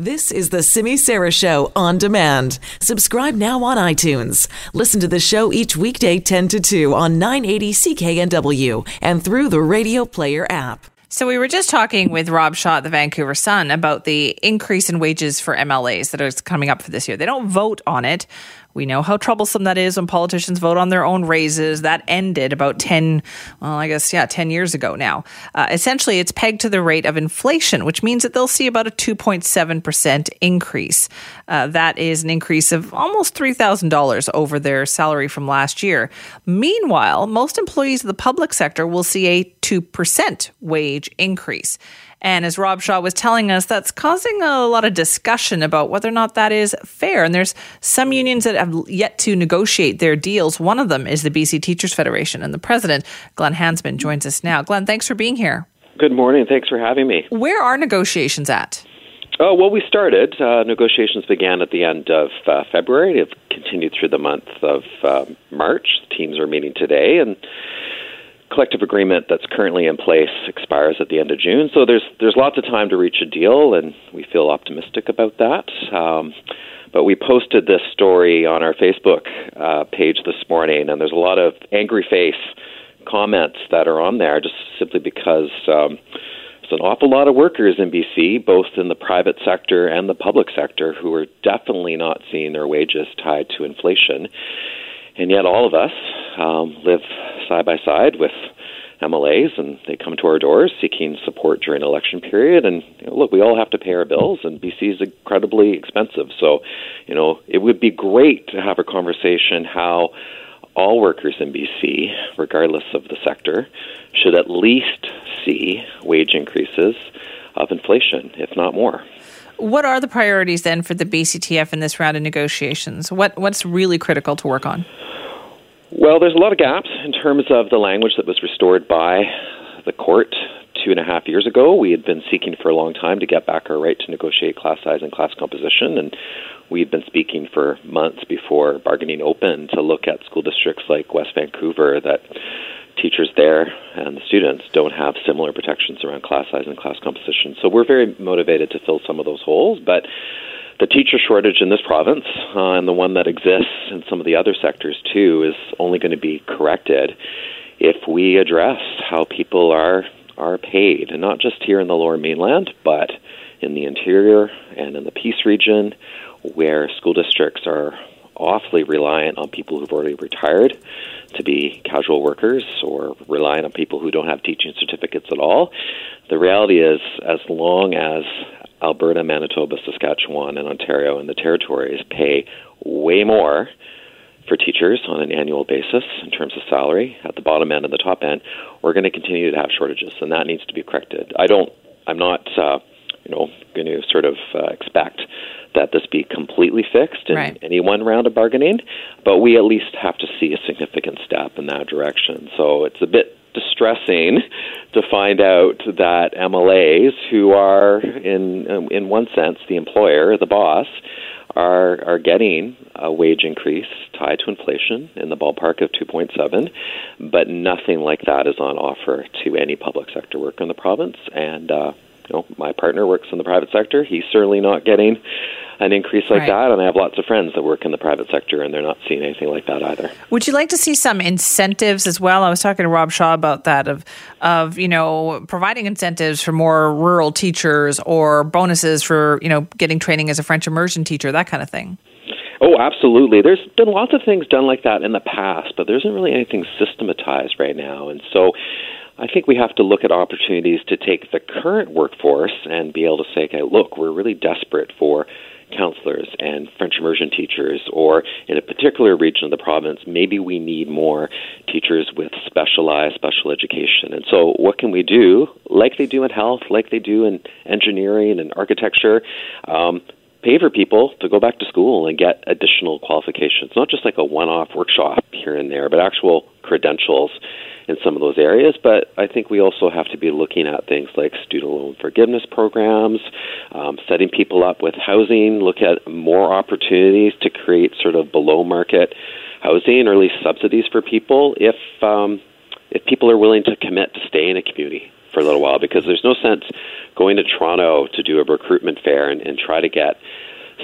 This is the Simi Sara Show on demand. Subscribe now on iTunes. Listen to the show each weekday 10 to 2 on 980 CKNW and through the Radio Player app. So we were just talking with Rob Shaw at the Vancouver Sun about the increase in wages for MLAs that is coming up for this year. They don't vote on it, we know how troublesome that is when politicians vote on their own raises. That ended about 10, well, I guess, yeah, 10 years ago now. Uh, essentially, it's pegged to the rate of inflation, which means that they'll see about a 2.7% increase. Uh, that is an increase of almost $3,000 over their salary from last year. Meanwhile, most employees of the public sector will see a 2% wage increase. And as Rob Shaw was telling us, that's causing a lot of discussion about whether or not that is fair. And there's some unions that have yet to negotiate their deals. One of them is the BC Teachers Federation, and the president, Glenn Hansman, joins us now. Glenn, thanks for being here. Good morning. Thanks for having me. Where are negotiations at? Oh, well, we started. Uh, negotiations began at the end of uh, February. They've continued through the month of uh, March. The teams are meeting today, and collective agreement that's currently in place expires at the end of June. So there's there's lots of time to reach a deal, and we feel optimistic about that. Um, but we posted this story on our Facebook uh, page this morning, and there's a lot of angry face comments that are on there, just simply because. Um, there's an awful lot of workers in BC, both in the private sector and the public sector, who are definitely not seeing their wages tied to inflation. And yet, all of us um, live side by side with MLAs, and they come to our doors seeking support during election period. And you know, look, we all have to pay our bills, and BC is incredibly expensive. So, you know, it would be great to have a conversation how all workers in BC, regardless of the sector, should at least see wage increases of inflation, if not more. What are the priorities then for the BCTF in this round of negotiations? What what's really critical to work on? Well, there's a lot of gaps in terms of the language that was restored by the court two and a half years ago. We had been seeking for a long time to get back our right to negotiate class size and class composition, and we had been speaking for months before bargaining opened to look at school districts like West Vancouver that teachers there and the students don't have similar protections around class size and class composition. So we're very motivated to fill some of those holes, but the teacher shortage in this province uh, and the one that exists in some of the other sectors too is only going to be corrected if we address how people are are paid, and not just here in the Lower Mainland, but in the interior and in the Peace region, where school districts are awfully reliant on people who've already retired to be casual workers or relying on people who don't have teaching certificates at all. The reality is, as long as Alberta, Manitoba, Saskatchewan, and Ontario and the territories pay way more for teachers on an annual basis in terms of salary at the bottom end and the top end, we're going to continue to have shortages, and that needs to be corrected. I don't. I'm not. Uh, you know, going to sort of uh, expect that this be completely fixed in right. any one round of bargaining, but we at least have to see a significant step in that direction. So it's a bit distressing to find out that MLAs, who are in in one sense the employer, the boss, are are getting a wage increase tied to inflation in the ballpark of 2.7, but nothing like that is on offer to any public sector worker in the province. And uh, you know, my partner works in the private sector. He's certainly not getting an increase like right. that. And I have lots of friends that work in the private sector, and they're not seeing anything like that either. Would you like to see some incentives as well? I was talking to Rob Shaw about that of of you know providing incentives for more rural teachers or bonuses for you know getting training as a French immersion teacher, that kind of thing. Oh, absolutely. There's been lots of things done like that in the past, but there isn't really anything systematized right now. And so I think we have to look at opportunities to take the current workforce and be able to say, okay, look, we're really desperate for counselors and French immersion teachers, or in a particular region of the province, maybe we need more teachers with specialized special education. And so, what can we do, like they do in health, like they do in engineering and architecture? Um, pay for people to go back to school and get additional qualifications, not just like a one off workshop here and there, but actual credentials in some of those areas. But I think we also have to be looking at things like student loan forgiveness programs, um, setting people up with housing, look at more opportunities to create sort of below market housing or at least subsidies for people if um, if people are willing to commit to stay in a community for a little while because there's no sense going to Toronto to do a recruitment fair and, and try to get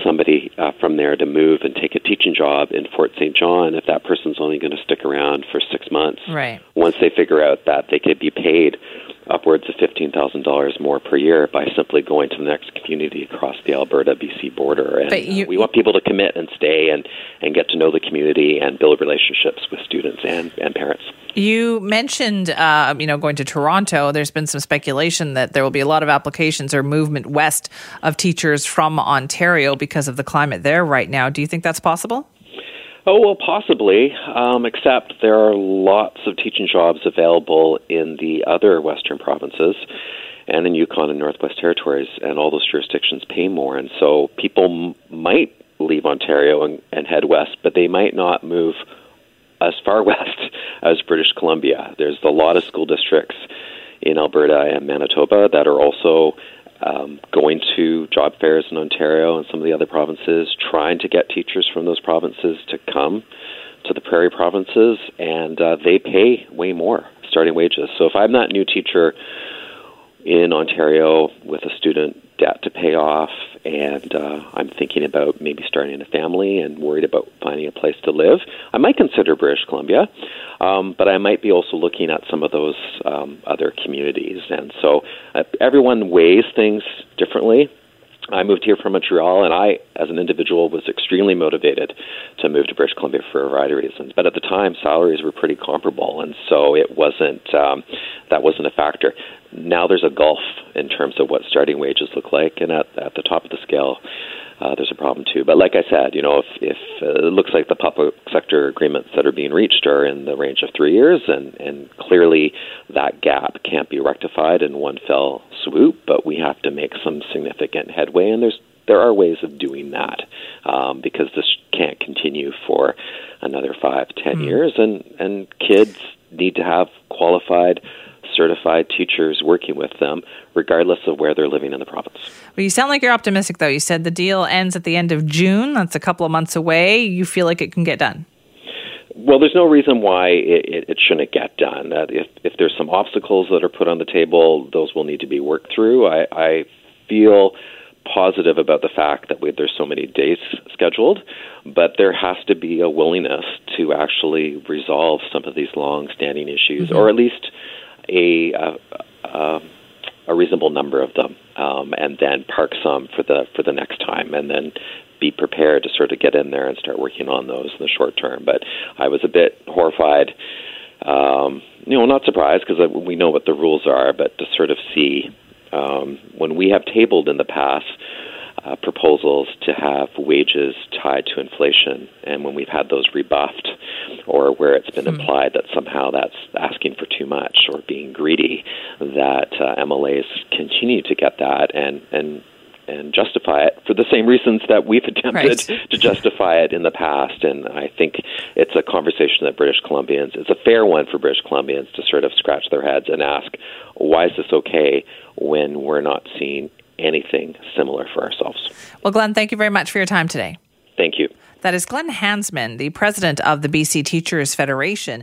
somebody uh, from there to move and take a teaching job in Fort St. John if that person's only going to stick around for six months. Right. Once they figure out that they could be paid upwards of $15,000 more per year by simply going to the next community across the Alberta BC border. And you, uh, we want people to commit and stay and, and get to know the community and build relationships with students and, and parents. You mentioned, uh, you know, going to Toronto. There's been some speculation that there will be a lot of applications or movement west of teachers from Ontario because of the climate there right now. Do you think that's possible? Oh, well, possibly, um, except there are lots of teaching jobs available in the other Western provinces and in Yukon and Northwest Territories, and all those jurisdictions pay more. And so people m- might leave Ontario and, and head west, but they might not move as far west as British Columbia. There's a lot of school districts in Alberta and Manitoba that are also um, going to job fairs in Ontario and some of the other provinces, trying to get teachers from those provinces to come to the prairie provinces, and uh, they pay way more starting wages. So if I'm that new teacher in Ontario with a student debt to pay off, and uh, I'm thinking about maybe starting a family and worried about finding a place to live, I might consider British Columbia, um, but I might be also looking at some of those um, other communities. And so uh, everyone weighs things differently. I moved here from Montreal, and I, as an individual, was extremely motivated to move to British Columbia for a variety of reasons. But at the time, salaries were pretty comparable, and so it wasn't um, that wasn't a factor. Now there's a gulf in terms of what starting wages look like, and at at the top of the scale, uh, there's a problem too. But like I said, you know, if, if uh, it looks like the public sector agreements that are being reached are in the range of three years, and, and clearly that gap can't be rectified in one fell swoop, but we have to make some significant headway, and there's there are ways of doing that um, because this can't continue for another five, ten mm. years, and and kids need to have qualified certified teachers working with them, regardless of where they're living in the province. Well, you sound like you're optimistic, though. You said the deal ends at the end of June. That's a couple of months away. You feel like it can get done? Well, there's no reason why it, it, it shouldn't get done. Uh, if, if there's some obstacles that are put on the table, those will need to be worked through. I, I feel positive about the fact that we, there's so many dates scheduled, but there has to be a willingness to actually resolve some of these long-standing issues, mm-hmm. or at least a, a, a reasonable number of them, um, and then park some for the for the next time, and then be prepared to sort of get in there and start working on those in the short term. But I was a bit horrified. Um, you know, not surprised because we know what the rules are, but to sort of see um, when we have tabled in the past uh, proposals to have wages tied to inflation, and when we've had those rebuffed, or where it's been hmm. implied that somehow that's asking for too much or being greedy, that uh, MLAs continue to get that and and and justify it for the same reasons that we've attempted right. to justify it in the past. And I think it's a conversation that British Columbians, it's a fair one for British Columbians to sort of scratch their heads and ask, why is this okay when we're not seeing anything similar for ourselves. Well, Glenn, thank you very much for your time today. Thank you. That is Glenn Hansman, the president of the BC Teachers Federation.